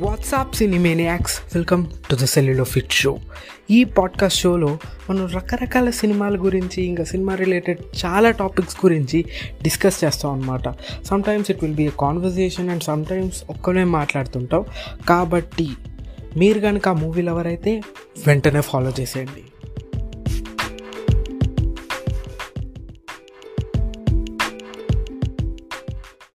WhatsApp cinemaniacs. Welcome to the celluloid show ఈ podcast షోలో మనం రకరకాల సినిమాల గురించి ఇంకా సినిమా రిలేటెడ్ చాలా టాపిక్స్ గురించి డిస్కస్ చేస్తాం అనమాట sometimes it will be a conversation and sometimes ఒక్కనే మాట్లాడుతుంటాం. కాబట్టి మీరు కనుక ఆ మూవీ లవర్ అయితే వెంటనే ఫాలో చేసేయండి.